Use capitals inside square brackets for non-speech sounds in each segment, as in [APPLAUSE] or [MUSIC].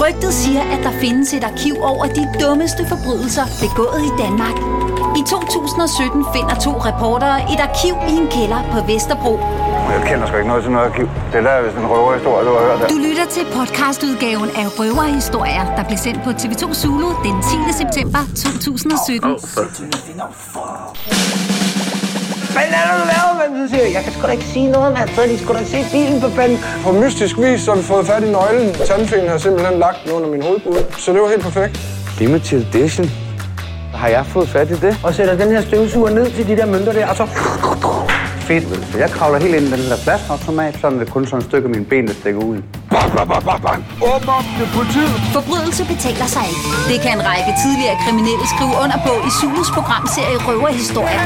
Rygtet siger, at der findes et arkiv over de dummeste forbrydelser begået i Danmark. I 2017 finder to reportere et arkiv i en kælder på Vesterbro. Jeg kender sgu ikke noget til noget arkiv. Det der er vist en røverhistorie, du har hørt der. Du lytter til podcastudgaven af Røverhistorier, der blev sendt på TV2 Zulu den 10. september 2017. Hvad er det, du laver, mand? Så siger jeg, jeg kan sgu da ikke sige noget, mand. Så de skulle da se bilen på fanden. På mystisk vis så har vi fået fat i nøglen. Tandfingeren har simpelthen lagt den under min hovedpude. Så det var helt perfekt. Limited edition. Har jeg fået fat i det? Og sætter den her støvsuger ned til de der mønter der, og så... Fedt? Så jeg kravler helt ind i den der flaskeautomat, så er det kun sådan et stykke af mine ben, der stikker ud. Bang, bang, bang, bang, bang. Åbn op, er politiet. Forbrydelse betaler sig ikke. Det kan en række tidligere kriminelle skrive under på i Zulus programserie Røverhistorier.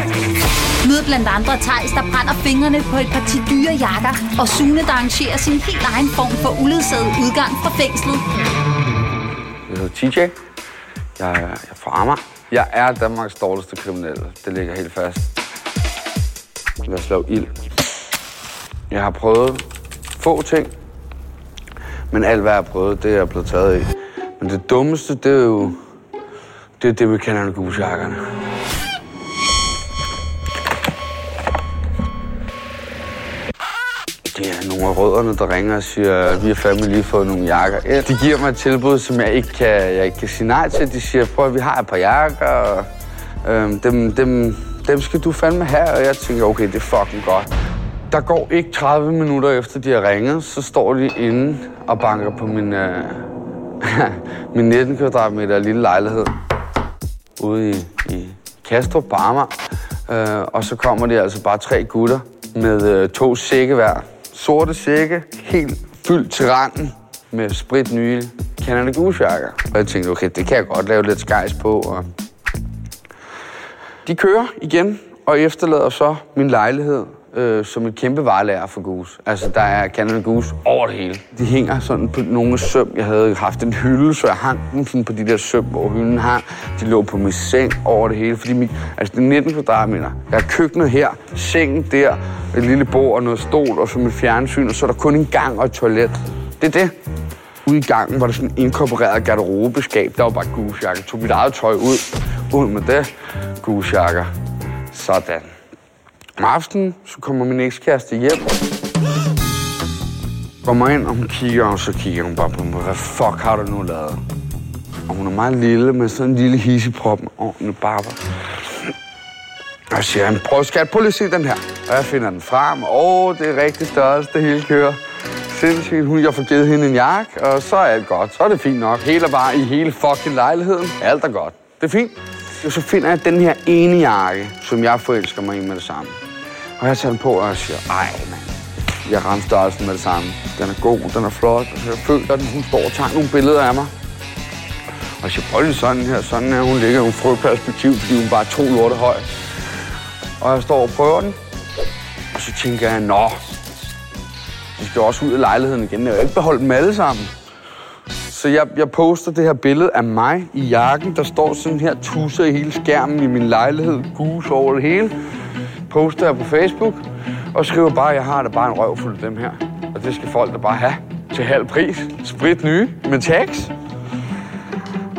Mød blandt andre Tejs, der brænder fingrene på et parti dyre jakker, og Sune, der arrangerer sin helt egen form for uledsaget udgang fra fængslet. Jeg hedder TJ. Jeg er, jeg er fra Amager. Jeg er Danmarks dårligste kriminelle. Det ligger helt fast. Lad at slå ild. Jeg har prøvet få ting, men alt hvad jeg har prøvet, det er jeg blevet taget i. Men det dummeste, det er jo det, er det vi kalder gusjakkerne. Det er nogle af rødderne, der ringer og siger, at vi har fandme lige fået nogle jakker. Ja, de giver mig et tilbud, som jeg ikke kan, jeg ikke kan sige nej til. De siger, prøv at vi har et par jakker, og øhm, dem, dem, dem skal du fandme have. Og jeg tænker, okay, det er fucking godt. Der går ikke 30 minutter efter, de har ringet, så står de inde og banker på min, øh, [LAUGHS] min 19 kvadratmeter lille lejlighed ude i, i Kastrup Barmer. Øh, og så kommer de altså bare tre gutter med øh, to sække hver. Sorte sække, helt fyldt til randen med sprit nye Canada Goose jakker. Og jeg tænkte, okay, det kan jeg godt lave lidt skejs på. Og de kører igen og efterlader så min lejlighed øh, som et kæmpe varelager for Goose. Altså, der er Canada Goose over det hele. De hænger sådan på nogle søm. Jeg havde haft en hylde, så jeg hang dem sådan på de der søm, hvor hylden hang. De lå på min seng over det hele, fordi mit, altså, det er 19 kvadratmeter. Jeg har køkkenet her, sengen der, et lille bord og noget stol, og så mit fjernsyn, og så er der kun en gang og et toilet. Det er det. Ude i gangen var der sådan en inkorporeret garderobeskab. Der var bare Goose. Jeg Tog mit eget tøj ud. Ud med det. Goose-jakker. Sådan. Om aftenen, så kommer min ekskæreste hjem. Kommer ind, og hun kigger, og så kigger hun bare på mig. Hvad fuck har du nu lavet? Og hun er meget lille, med sådan en lille hisseprop med ordentlig barber. Og jeg siger, han, prøv skat, prøv lige at se den her. Og jeg finder den frem. Åh, oh, det er rigtig størrelse, det hele kører. Sindssygt. Hun, jeg får givet hende en jakke, og så er alt godt. Så er det fint nok. Hele bare i hele fucking lejligheden. Alt er godt. Det er fint. Og så finder jeg den her ene jakke, som jeg forelsker mig i med det samme. Og jeg tager den på, og jeg siger, ej, mand. Jeg ramte størrelsen med det samme. Den er god, den er flot. Og jeg føler, at hun står og tager nogle billeder af mig. Og jeg siger, prøv lige sådan her. Sådan her, hun ligger i en frøperspektiv, fordi hun bare er to lorte høj. Og jeg står og prøver den. Og så tænker jeg, nå, de skal også ud af lejligheden igen. Jeg vil ikke beholde dem alle sammen. Så jeg, jeg poster det her billede af mig i jakken. Der står sådan her tusser i hele skærmen i min lejlighed. Gus over det hele. Poster jeg på Facebook. Og skriver bare, at jeg har da bare en røv fuld af dem her. Og det skal folk da bare have til halv pris. Sprit nye med tax.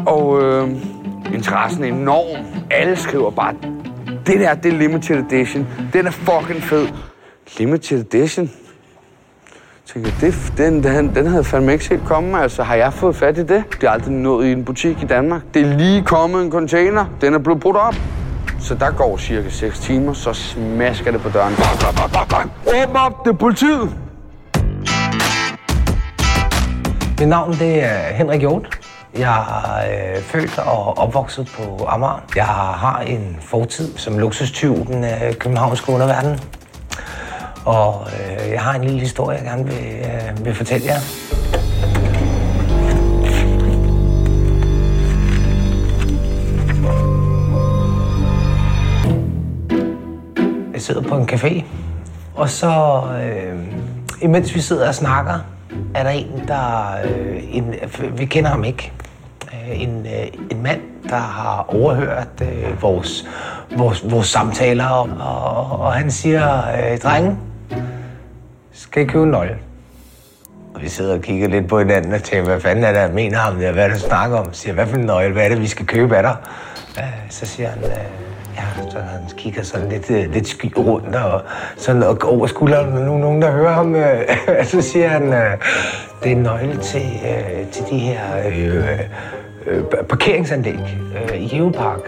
Og øh, interessen er enorm. Alle skriver bare, det der, det er limited edition. Den er fucking fed. Limited edition? Jeg det, den, den, den havde jeg fandme ikke set komme. Altså, har jeg fået fat i det? Det er aldrig nået i en butik i Danmark. Det er lige kommet en container. Den er blevet brudt op. Så der går cirka 6 timer, så smasker det på døren. Åbn op, det er politiet! Mit navn det er Henrik Hjort. Jeg er øh, født og opvokset på Amager. Jeg har en fortid som luksustyv den øh, københavnske underverden. Og øh, jeg har en lille historie, jeg gerne vil, øh, vil fortælle jer. Jeg sidder på en café, og så, øh, imens vi sidder og snakker, er der en, der... Øh, en, øh, vi kender ham ikke. Øh, en, øh, en mand, der har overhørt øh, vores, vores, vores samtaler, og, og han siger, øh, drenge, skal I købe en nøgle? Og vi sidder og kigger lidt på hinanden og tænker, hvad fanden er det, jeg mener ham der? Hvad er det, du snakker om? Siger, hvad for en nøgle? Hvad er det, vi skal købe af dig? Øh, så siger han, øh, ja, så han kigger sådan lidt, øh, lidt sky rundt og sådan og over skulderen. Og nu nogen, der hører ham, [LAUGHS] så siger han, det er en nøgle til, til de her øh, øh, parkeringsanlæg øh, i Geopark.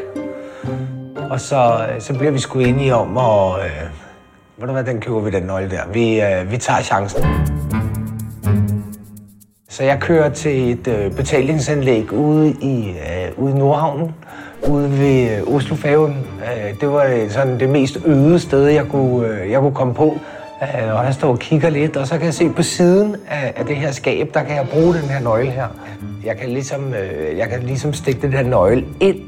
Og så, så bliver vi sgu enige om, og øh, ved du hvad, den køber vi den nøgle der. Vi, øh, vi tager chancen. Så jeg kører til et øh, betalingsanlæg ude i, øh, ude i Nordhavnen, ude ved øh, Oslofærgen. Øh, det var øh, sådan det mest øde sted, jeg kunne, øh, jeg kunne komme på. Øh, og jeg står og kigger lidt, og så kan jeg se på siden af, af det her skab, der kan jeg bruge den her nøgle her. Jeg kan ligesom, øh, jeg kan ligesom stikke den her nøgle ind,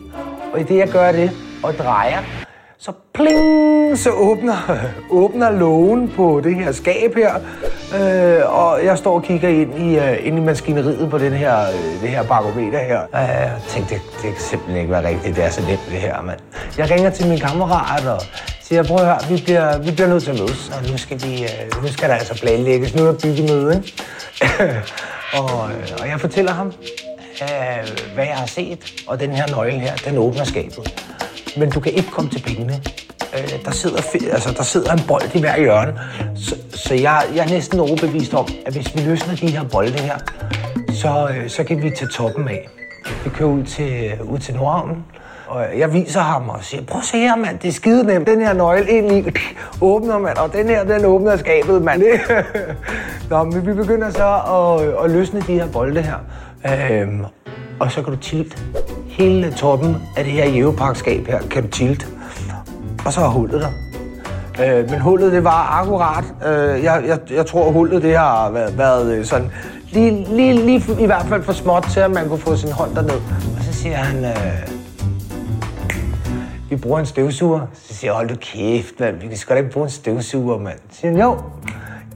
og i det jeg gør det og drejer, så pling, så åbner, [LAUGHS] åbner lågen på det her skab her, øh, og jeg står og kigger ind i, uh, ind i maskineriet på den her, uh, det her barometer her. Øh, jeg tænkte, det, det kan simpelthen ikke være rigtigt, det er så nemt det her, mand. Jeg ringer til min kammerat og siger, prøv at høre, vi bliver, vi bliver nødt til at mødes, og nu skal, vi, uh, øh, nu skal der altså planlægges, nu er bygge møde, [LAUGHS] og, og jeg fortæller ham, uh, hvad jeg har set, og den her nøgle her, den åbner skabet men du kan ikke komme til pengene. Øh, der, sidder, altså, der sidder en bold i hver hjørne. Så, så jeg, jeg er næsten overbevist om, at hvis vi løsner de her bolde her, så, øh, så kan vi tage toppen af. Vi kører ud til, ud til Nordhavnen, og jeg viser ham og siger, prøv at se her, mand, det er skide nemt. Den her nøgle ind i, [LAUGHS] åbner, mand, og den her, den åbner skabet, mand. [LAUGHS] Nå, men vi begynder så at, at løsne de her bolde her. Øhm, og så kan du tilte hele toppen af det her geoparkskab her, kan du tilte. Og så er hullet der. Øh, men hullet, det var akkurat. Øh, jeg, jeg, jeg tror, hullet det har været, været øh, sådan lige, lige, lige i hvert fald for småt til, at man kunne få sin hånd derned. Og så siger han, øh, vi bruger en støvsuger. Så siger jeg, hold du kæft, mand. Vi skal da ikke bruge en støvsuger, mand. Så siger han, jo.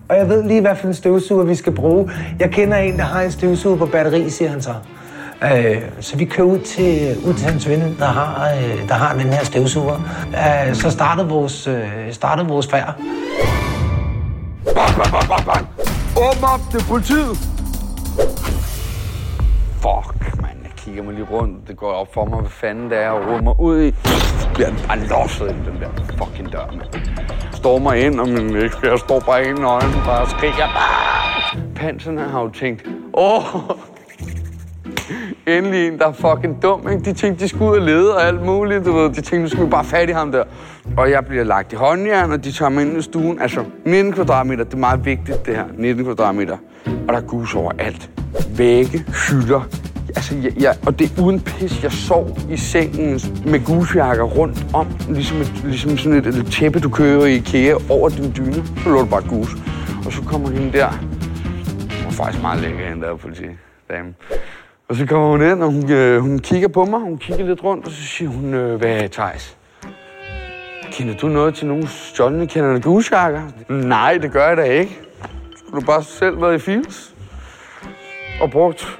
Og jeg ved lige, hvad for en støvsuger vi skal bruge. Jeg kender en, der har en støvsuger på batteri, siger han så. Øh, så vi kører ud til, ud til hans ven, der har, øh, der har den her støvsuger. Øh, så startede vores, øh, startede vores færd. Bang, bang, bang, bang, bang. Åbn op, det er politiet. Fuck, mand. Jeg kigger mig lige rundt. Det går op for mig, hvad fanden det er, og råder mig ud i. Bliver den bare losset ind, den der fucking dør, man. Stormer ind, og min jeg står bare ind i øjnene, bare skriger. Panserne har jo tænkt, åh, endelig en, der er fucking dum, ikke? De tænkte, de skulle ud og lede og alt muligt, du ved. De tænkte, nu skulle vi bare fat i ham der. Og jeg bliver lagt i håndjern, og de tager mig ind i stuen. Altså, 19 kvadratmeter, det er meget vigtigt, det her. 19 kvadratmeter. Og der er gus over alt. Vægge, hylder. Altså, jeg, jeg, og det er uden pis. Jeg sov i sengen med gusjakker rundt om, ligesom, et, ligesom sådan et, et tæppe, du kører i IKEA over din dyne. Så lå du bare gus. Og så kommer hende der. Hun var faktisk meget lækker, hende der politi. Dame. Og så kommer hun ind, og hun, øh, hun kigger på mig. Hun kigger lidt rundt, og så siger hun, øh, hvad er Thijs? Kender du noget til nogen stjålne kender gusjakker? Nej, det gør jeg da ikke. Skulle du bare selv været i Fields? Og brugt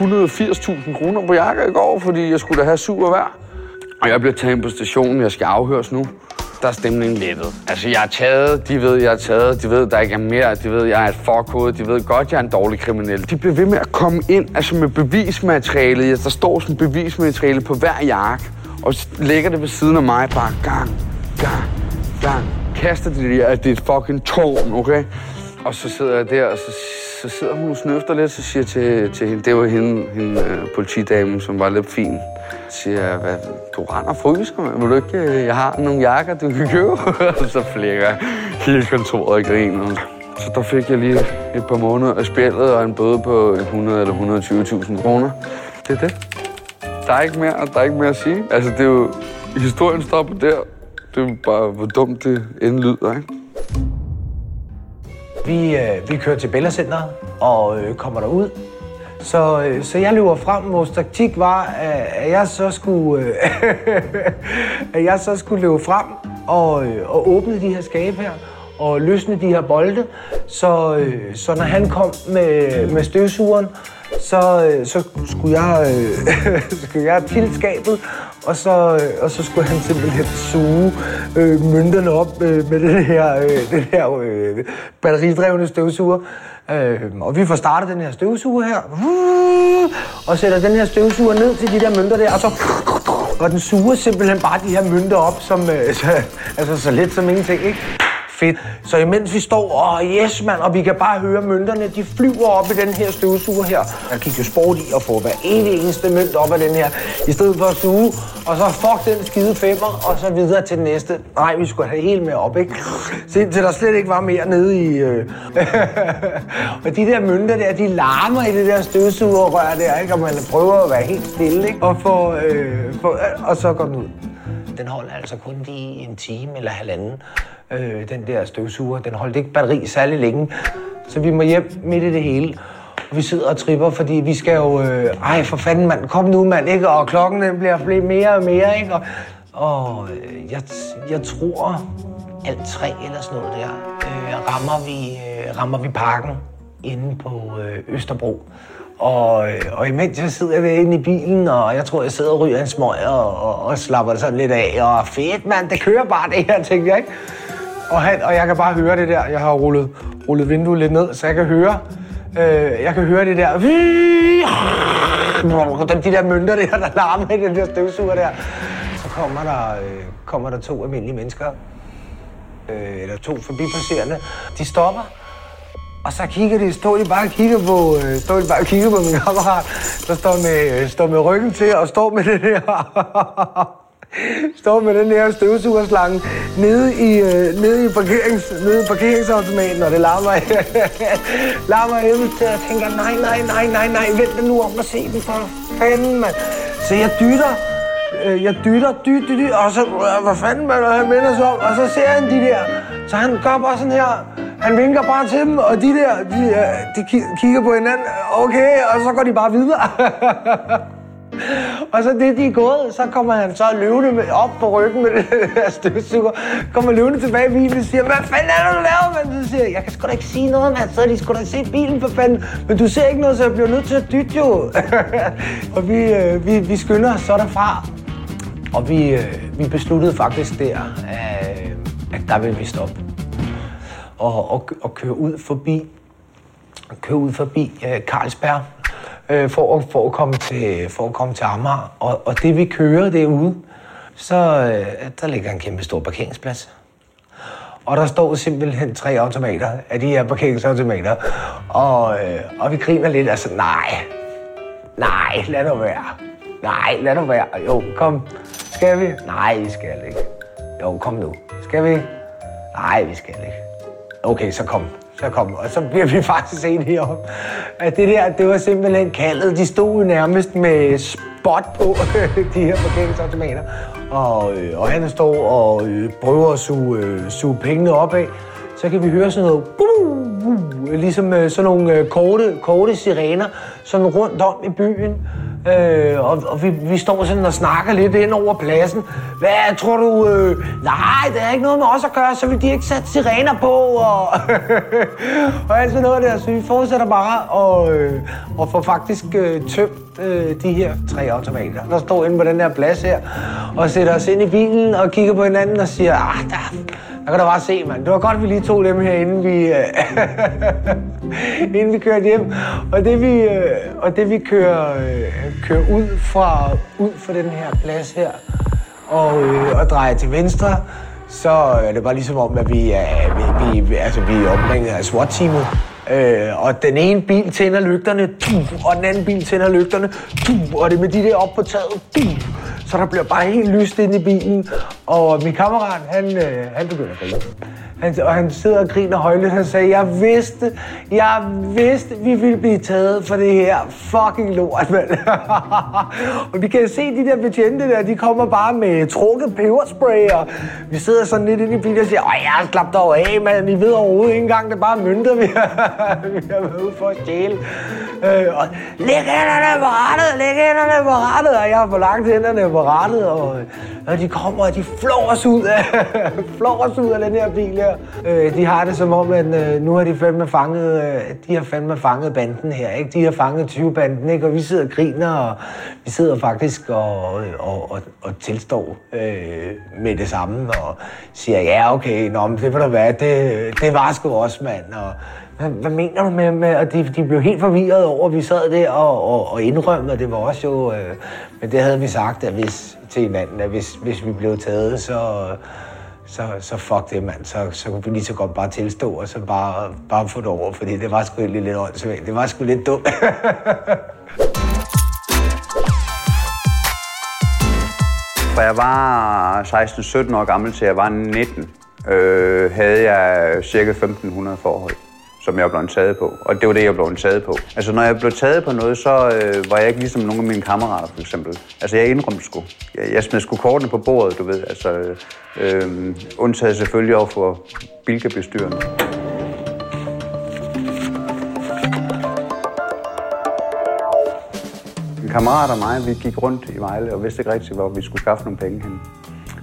180.000 kroner på jakker i går, fordi jeg skulle da have sur vejr. Og jeg bliver taget ind på stationen, jeg skal afhøres nu der er stemningen lettet. Altså, jeg er taget, de ved, jeg er taget, de ved, der ikke er mere, de ved, jeg er et forkode, de ved godt, jeg er en dårlig kriminel. De bliver ved med at komme ind altså med bevismateriale. Ja, der står sådan bevismateriale på hver jakke, og lægger det ved siden af mig bare gang, gang, gang. Kaster det der, at det er et fucking tårn, okay? Og så sidder jeg der, og så, så sidder hun og snøfter lidt, så siger jeg til, til hende, det var hende, hende øh, politidamen, som var lidt fin siger jeg, hvad, du render og fryser, man. Vil du ikke, øh, jeg har nogle jakker, du kan købe? og [LAUGHS] så flækker hele kontoret og griner. Så der fik jeg lige et par måneder af spillet og en bøde på 100 eller 120.000 kroner. Det er det. Der er ikke mere, der er ikke mere at sige. Altså, det er jo... Historien stopper der. Det er bare, hvor dumt det end lyder, ikke? Vi, øh, vi kører til Bella Center og øh, kommer derud. Så, øh, så jeg løber frem. Vores taktik var, at jeg så skulle, øh, [LAUGHS] at jeg så skulle løbe frem og, øh, og åbne de her skabe her. og løsne de her bolde. Så, øh, så når han kom med, med støvsugeren, så, øh, så skulle jeg, øh, [LAUGHS] skulle jeg til skabet, og så, øh, og så skulle han simpelthen suge øh, mønterne op øh, med den her, øh, den her øh, batteridrevne støvsuger. Øh, og vi får startet den her støvsuger her, og sætter den her støvsuger ned til de der mønter der, og så og den suger simpelthen bare de her mønter op, som, øh, så, [LAUGHS] altså så let som ingenting, ikke? Fedt. Så imens vi står, åh oh yes mand, og vi kan bare høre mønterne, de flyver op i den her støvsuger her. Jeg gik jo sport i at få hver eneste mønt op af den her, i stedet for at suge. Og så fuck den skide femmer, og så videre til den næste. Nej, vi skulle have helt med op, ikke? Så indtil der slet ikke var mere nede i... Øh. [LAUGHS] og de der mønter der, de larmer i det der støvsugerrør der, ikke? Og man prøver at være helt stille, ikke? Og, få, øh, få, og så går den ud. Den holder altså kun lige en time eller halvanden, øh, den der støvsuger. Den holdt ikke batteri særlig længe, så vi må hjem midt i det hele. Og vi sidder og tripper, fordi vi skal jo... Øh, ej, for fanden, mand, kom nu, mand, ikke? Og klokken den bliver flere mere og mere, ikke? Og, og øh, jeg, jeg tror, alt tre eller sådan noget der, øh, rammer, vi, øh, rammer vi parken inde på øh, Østerbro. Og, og imens jeg sidder inde i bilen, og jeg tror, jeg sidder og ryger en smøg og, og, og slapper sådan lidt af. Og fedt, mand, det kører bare det her, tænkte jeg, ikke? Og, han, og jeg kan bare høre det der. Jeg har rullet, rullet vinduet lidt ned, så jeg kan høre, øh, jeg kan høre det der. De der mønter der, der larmer i den der støvsuger der. Så kommer der, øh, kommer der to almindelige mennesker, øh, eller to forbipasserende. De stopper, og så kigger de, står de bare og kigger på, øh, står de bare og kigger på min [LAUGHS] kammerat, der står med, øh, står med ryggen til og står med [LAUGHS] det der, står med den her støvsugerslange nede i, øh, nede i, parkerings, nede i parkeringsautomaten, og det larmer, [LAUGHS] larmer helvede til, og jeg tænker, nej, nej, nej, nej, nej, vent nu om at se den for fanden, mand. Så jeg dytter, øh, jeg dytter, dyt, dyt, dyt, og så, øh, hvad fanden, man, han minder sig om, og så ser han de der, så han gør bare sådan her, han vinker bare til dem, og de der, de, øh, de kigger på hinanden, okay, og så går de bare videre. [LAUGHS] og så det, de er gået, så kommer han så løvende med, op på ryggen med det der støvsuger, kommer løvende tilbage i bilen og siger, hvad fanden er det, du laver, mand? Så siger jeg, jeg kan sgu da ikke sige noget, mand, så de skulle da se bilen for fanden, men du ser ikke noget, så jeg bliver nødt til at dytte jo. [LAUGHS] og vi, øh, vi, vi skynder os så derfra, og vi, øh, vi besluttede faktisk der, øh, at der vil vi stoppe og, og, og køre ud forbi køre ud forbi øh, Carlsberg øh, for, at, for, at komme til, for at komme til Amager. Og, og det vi kører derude, så øh, der ligger en kæmpe stor parkeringsplads. Og der står simpelthen tre automater af de her parkeringsautomater. Og, øh, og vi griner lidt, altså nej, nej, lad nu være. Nej, lad nu være. Jo, kom. Skal vi? Nej, vi skal ikke. Jo, kom nu. Skal vi? Nej, vi skal ikke okay, så kom, så kom. Og så bliver vi faktisk enige om, at det der, det var simpelthen kaldet. De stod nærmest med spot på, [LAUGHS] de her parkeringsautomater. Og, øh, og han står og øh, prøver at suge, øh, suge pengene op af. Så kan vi høre sådan noget, buh, buh, ligesom øh, sådan nogle øh, korte, korte sirener, sådan rundt om i byen. Øh, og, og vi, vi står sådan og snakker lidt ind over pladsen. Hvad tror du? Øh, nej, det er ikke noget med os at gøre, så vil de ikke sætte sirener på. Og, [LAUGHS] og alt sådan noget der. Så vi fortsætter bare og, øh, og får faktisk øh, tømt øh, de her tre automater, der står inde på den her plads her. Og sætter os ind i bilen og kigger på hinanden og siger, ah, der, der kan du bare se, mand. Det var godt, at vi lige tog dem her, inden vi, øh, [LAUGHS] inden vi kørte hjem. Og det vi, øh, og det, vi kører, øh, kører ud, fra, ud fra den her plads her, og, øh, og drejer til venstre, så er det bare ligesom om, at vi er, vi, vi, altså, vi er omringet af SWAT-teamet. Øh, og den ene bil tænder lygterne, og den anden bil tænder lygterne, og det er med de der op på taget, så der bliver bare helt lyst ind i bilen. Og min kammerat, han, øh, han begynder at grine. Han, og han sidder og griner højligt. Han sagde, jeg vidste, jeg vidste, vi ville blive taget for det her fucking lort, mand. [LAUGHS] og vi kan se de der betjente der, de kommer bare med trukket peberspray, og vi sidder sådan lidt inde i bilen og siger, åh, jeg slap dog af, mand. I ved overhovedet ikke engang, det er bare mønter, vi har, [LAUGHS] vi har været ude for at stjæle. Øh, og læg hænderne på rettet, læg hænderne på rettet, og jeg har for langt hænderne på rettet, og, og de kommer, og de flår os ud af, [LAUGHS] flår os ud af den her bil her. Øh, de har det som om, at øh, nu har de fandme fanget, øh, de har fandme fanget banden her, ikke? De har fanget 20-banden, ikke? Og vi sidder og griner, og vi sidder faktisk og, og, og, og tilstår øh, med det samme, og siger, ja, okay, nå, men det vil da være, det, det var sgu også, mand, og hvad, hvad mener du med, med og de, de blev helt forvirret over, at vi sad der og, og, og indrømmede, det var også jo, øh, men det havde vi sagt at hvis, til hinanden, at hvis, hvis vi blev taget, så, så, så fuck det, mand. Så, så kunne vi lige så godt bare tilstå, og så bare, bare få det over, fordi det var sgu lidt, lidt åndssvagt. Det var sgu lidt dumt. [LAUGHS] Fra jeg var 16-17 år gammel til jeg var 19, øh, havde jeg cirka 1500 forhold som jeg blev taget på. Og det var det, jeg blev taget på. Altså, når jeg blev taget på noget, så øh, var jeg ikke ligesom nogle af mine kammerater, for eksempel. Altså, jeg indrømte sgu. Jeg, jeg smed sgu kortene på bordet, du ved. Altså, øh, undtaget selvfølgelig over for bilkabestyrende. En kammerat og mig, vi gik rundt i Vejle og vidste ikke rigtigt, hvor vi skulle skaffe nogle penge hen.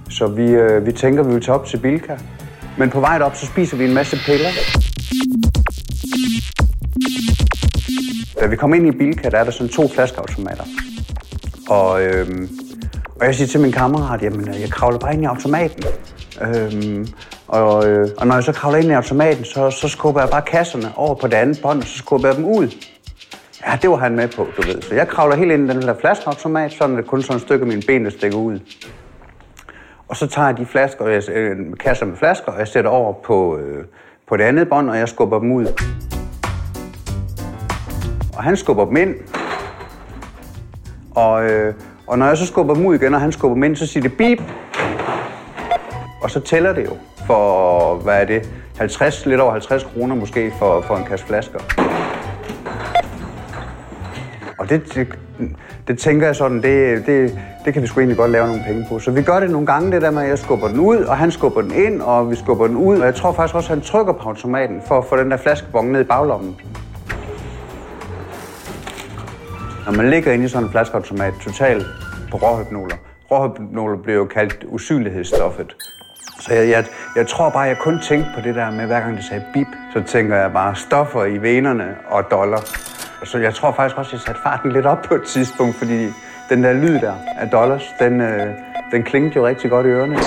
Så vi, øh, vi tænker, vi vil tage op til Bilka. Men på vej op, så spiser vi en masse piller. Vi kom ind i Bilka, der er der sådan to flaskeautomater. Og, øhm, og jeg siger til min kammerat, jamen øh, jeg kravler bare ind i automaten. Øhm, og, øh, og når jeg så kravler ind i automaten, så, så skubber jeg bare kasserne over på det andet bånd, og så skubber jeg dem ud. Ja, det var han med på, du ved. Så jeg kravler helt ind i den der flaskeautomat, sådan at kun sådan et stykke af mine ben, der stikker ud. Og så tager jeg de flasker, jeg, øh, kasser med flasker, og jeg sætter over på, øh, på det andet bånd, og jeg skubber dem ud. Og han skubber dem ind. Og, øh, og når jeg så skubber dem ud igen, og han skubber dem ind, så siger det bip. Og så tæller det jo for, hvad er det, 50, lidt over 50 kroner måske for, for en kasse flasker. Og det, det, det tænker jeg sådan, det, det, det kan vi sgu egentlig godt lave nogle penge på. Så vi gør det nogle gange, det der med, at jeg skubber den ud, og han skubber den ind, og vi skubber den ud. Og jeg tror faktisk også, at han trykker på automaten for at få den der flaskebong ned i baglommen. Når man ligger inde i sådan en flaskeautomat totalt på råhypnoler. Råhypnoler bliver jo kaldt usynlighedsstoffet. Så jeg, jeg, jeg tror bare, jeg kun tænkte på det der med, hver gang det sagde bip, så tænker jeg bare stoffer i venerne og dollar. Så jeg tror faktisk også, at jeg satte farten lidt op på et tidspunkt, fordi den der lyd der af dollars, den, øh, den klingede jo rigtig godt i ørerne.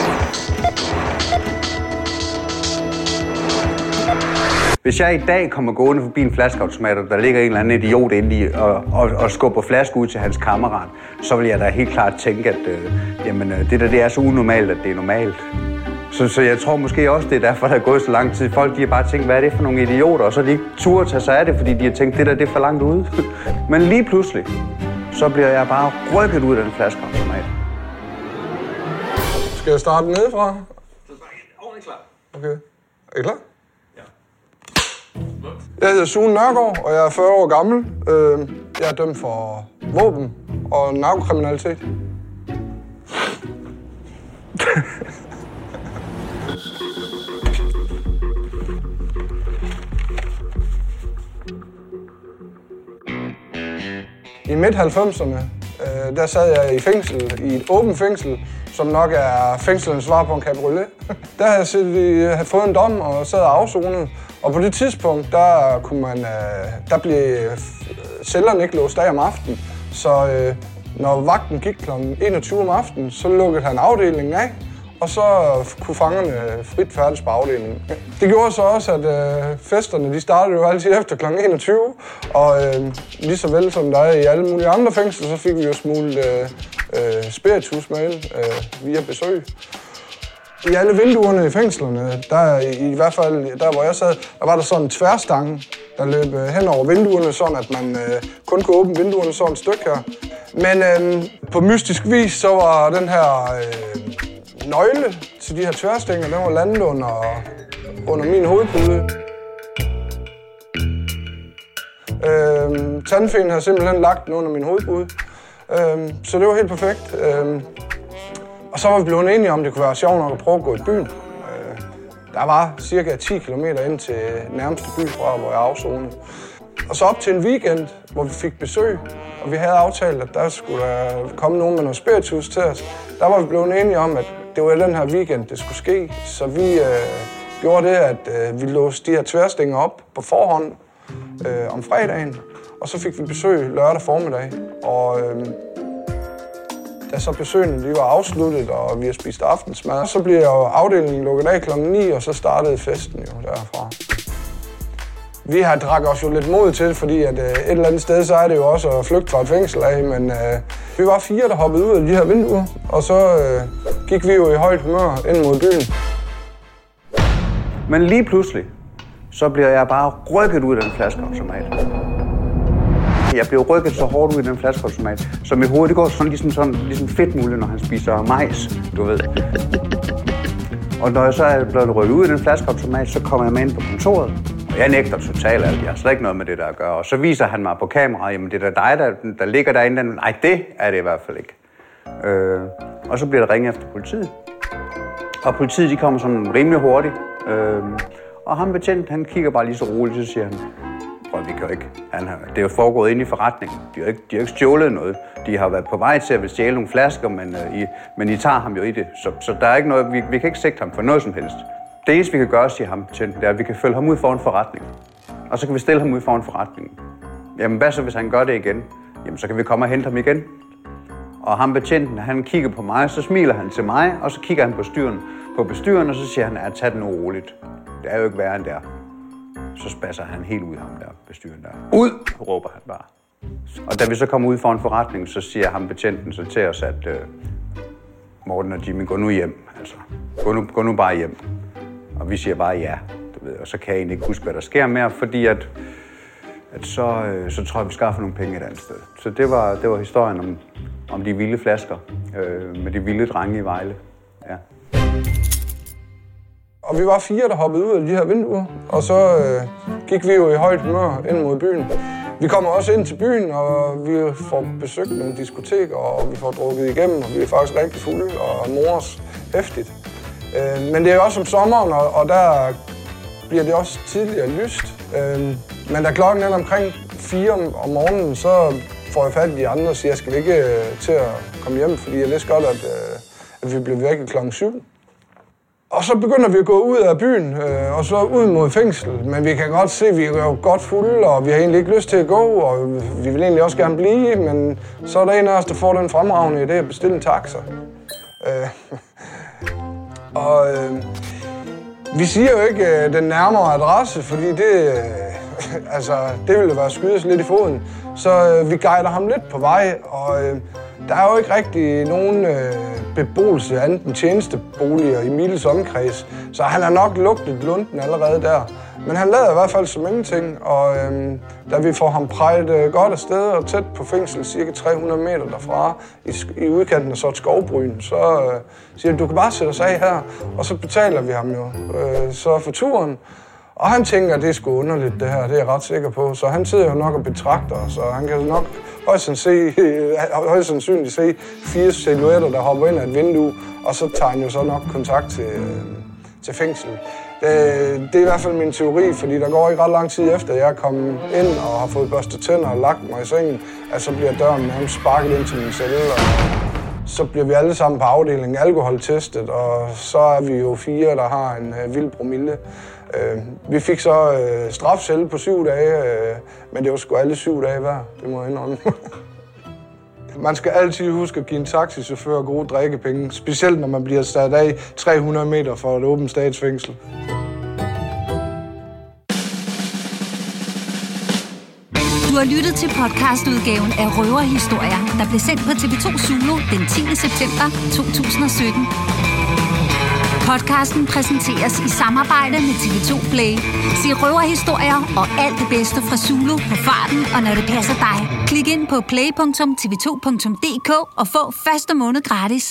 Hvis jeg i dag kommer gående forbi en flaskeautomat, og der ligger en eller anden idiot inde i og, og, og skubber flaske ud til hans kammerat, så vil jeg da helt klart tænke, at øh, jamen, øh, det der det er så unormalt, at det er normalt. Så, så jeg tror måske også, det er derfor, der er gået så lang tid. Folk de har bare tænkt, hvad er det for nogle idioter? Og så de ikke turde tage sig af det, fordi de har tænkt, det der det er for langt ude. [LAUGHS] Men lige pludselig, så bliver jeg bare rykket ud af den flaskeautomat. Skal jeg starte nedefra? Okay. Er I klar? Jeg hedder Sune Nørgaard, og jeg er 40 år gammel. Øh, jeg er dømt for våben og narkokriminalitet. I midt-90'erne, øh, der sad jeg i fængsel, i et åbent fængsel, som nok er fængselens svar på en cabriolet. [LAUGHS] Der havde jeg siddet, fået en dom og sad og afsonet. Og på det tidspunkt, der, kunne man, øh, der blev øh, cellerne ikke låst af om aftenen. Så øh, når vagten gik kl. 21 om aftenen, så lukkede han afdelingen af, og så kunne fangerne øh, frit færdes på afdelingen. Det gjorde så også, at øh, festerne de startede jo altid efter kl. 21, og øh, lige så vel som der er i alle mulige andre fængsler, så fik vi jo smule øh, øh, spiritus med ind, øh, via besøg. I alle vinduerne i fængslerne, der i, i hvert fald der hvor jeg sad, der var der sådan en tværstange, der løb øh, hen over vinduerne, sådan at man øh, kun kunne åbne vinduerne sådan et stykke her. Men øh, på mystisk vis, så var den her øh, nøgle til de her tværstænger, den var landet under, under min hovedpude. Øh, tandfen har simpelthen lagt den under min hovedpude. Øh, så det var helt perfekt. Øh, og så var vi blevet enige om, at det kunne være sjovt nok at prøve at gå i byen. Øh, der var cirka 10 km ind til nærmeste by fra, hvor jeg afzonede. Og så op til en weekend, hvor vi fik besøg, og vi havde aftalt, at der skulle der komme nogen med noget spiritus til os. Der var vi blevet enige om, at det var den her weekend, det skulle ske. Så vi, øh, gjorde det, at øh, vi låste de her tværstænger op på forhånd øh, om fredagen, og så fik vi besøg lørdag formiddag. Og øh, da så besøgene de var afsluttet, og vi har spist aftensmad, så bliver jo afdelingen lukket af kl. 9, og så startede festen jo derfra. Vi har drak os jo lidt mod til, fordi at, øh, et eller andet sted, så er det jo også at flygte fra et fængsel af, men øh, vi var fire, der hoppede ud af de her vinduer, og så øh, gik vi jo i højt humør ind mod byen. Men lige pludselig, så bliver jeg bare rykket ud af den flaskeautomat. Jeg blev rykket så hårdt ud i den flaskeautomat, så mit hoved det går sådan ligesom, sådan, ligesom fedtmulle, når han spiser majs, du ved. Og når jeg så er blevet rykket ud i den flaskeautomat, så kommer jeg med ind på kontoret. Og jeg nægter totalt alt. Jeg har slet ikke noget med det der at gøre. Og så viser han mig på kameraet, jamen det er da dig, der, der ligger derinde. Nej, det er det i hvert fald ikke. Øh, og så bliver der ringet efter politiet. Og politiet de kommer sådan rimelig hurtigt. Øh, og ham betjent, han kigger bare lige så roligt, så siger han, prøv, vi kan jo ikke. Han har, det er jo foregået inde i forretningen. De har, ikke, de har ikke stjålet noget. De har været på vej til at stjæle nogle flasker, men, øh, I, men I tager ham jo i det. Så, så der er ikke noget, vi, vi kan ikke sigte ham for noget som helst. Det eneste, vi kan gøre, siger ham til, det er, at vi kan følge ham ud for en forretning. Og så kan vi stille ham ud for en forretning. Jamen, hvad så, hvis han gør det igen? Jamen, så kan vi komme og hente ham igen. Og ham betjenten, han kigger på mig, så smiler han til mig, og så kigger han på styren, på bestyren, og så siger han, at tag den roligt. Det er jo ikke værre end der. Så spasser han helt ud ham der, bestyren der. Ud, råber han bare. Og da vi så kommer ud for en forretning, så siger ham betjenten så til os, at øh, Morten og Jimmy, gå nu hjem. Altså, gå nu, gå nu bare hjem. Og vi siger bare ja. Du ved, og så kan jeg egentlig ikke huske, hvad der sker mere, fordi at, at så, øh, så tror jeg, vi skaffer nogle penge et andet sted. Så det var, det var historien om, om de vilde flasker øh, med de vilde drenge i Vejle. Og vi var fire, der hoppede ud af de her vinduer, og så øh, gik vi jo i højt humør ind mod byen. Vi kommer også ind til byen, og vi får besøgt nogle diskoteker, og vi får drukket igennem, og vi er faktisk rigtig fulde og mors hæftigt. Øh, men det er også om sommeren, og, og der bliver det også tidligere lyst. Øh, men da klokken er omkring 4 om, om morgenen, så får jeg fat i de andre og siger, skal vi ikke øh, til at komme hjem, fordi jeg vidste godt, at, øh, at vi blev væk klokken 7. Og så begynder vi at gå ud af byen, øh, og så ud mod fængsel. Men vi kan godt se, at vi er jo godt fulde, og vi har egentlig ikke lyst til at gå, og vi vil egentlig også gerne blive, men så er der en af os, der får den fremragende idé at bestille en taxa. Øh, [LAUGHS] og øh, vi siger jo ikke øh, den nærmere adresse, fordi det, øh, [LAUGHS] altså, det ville være skydes lidt i foden. Så øh, vi guider ham lidt på vej, og øh, der er jo ikke rigtig nogen øh, beboelse andet end tjenesteboliger i Miles omkreds, så han har nok lugtet lunden allerede der. Men han lader i hvert fald som ingenting, og øh, da vi får ham præget øh, godt afsted og tæt på fængsel, cirka 300 meter derfra, i, i udkanten af så et skovbryn, så øh, siger han, du kan bare sætte os af her, og så betaler vi ham jo øh, så for turen. Og han tænker, at det er sgu underligt det her, det er jeg ret sikker på. Så han sidder jo nok og betragter os, og han kan nok højst sandsynligt se, øh, højst sandsynligt se fire silhuetter, der hopper ind af et vindue, og så tager han jo så nok kontakt til, øh, til fængslet. Det, øh, det er i hvert fald min teori, fordi der går ikke ret lang tid efter, jeg er kommet ind og har fået børstet tænder og lagt mig i sengen, at så bliver døren nærmest sparket ind til min celle, og så bliver vi alle sammen på afdelingen alkoholtestet, og så er vi jo fire, der har en øh, vild promille. Øh, vi fik så øh, strafcelle på syv dage, øh, men det var sgu alle syv dage hver, det må jeg indrømme. [LAUGHS] Man skal altid huske at give en taxichauffør gode drikkepenge, specielt når man bliver sat af 300 meter fra et åbent statsfængsel. Har lyttet til podcastudgaven af Røverhistorier, der blev sendt på TV2 Zulu den 10. september 2017. Podcasten præsenteres i samarbejde med TV2 Play. Se røverhistorier og alt det bedste fra Zulu på farten og når det passer dig. Klik ind på play.tv2.dk og få første måned gratis.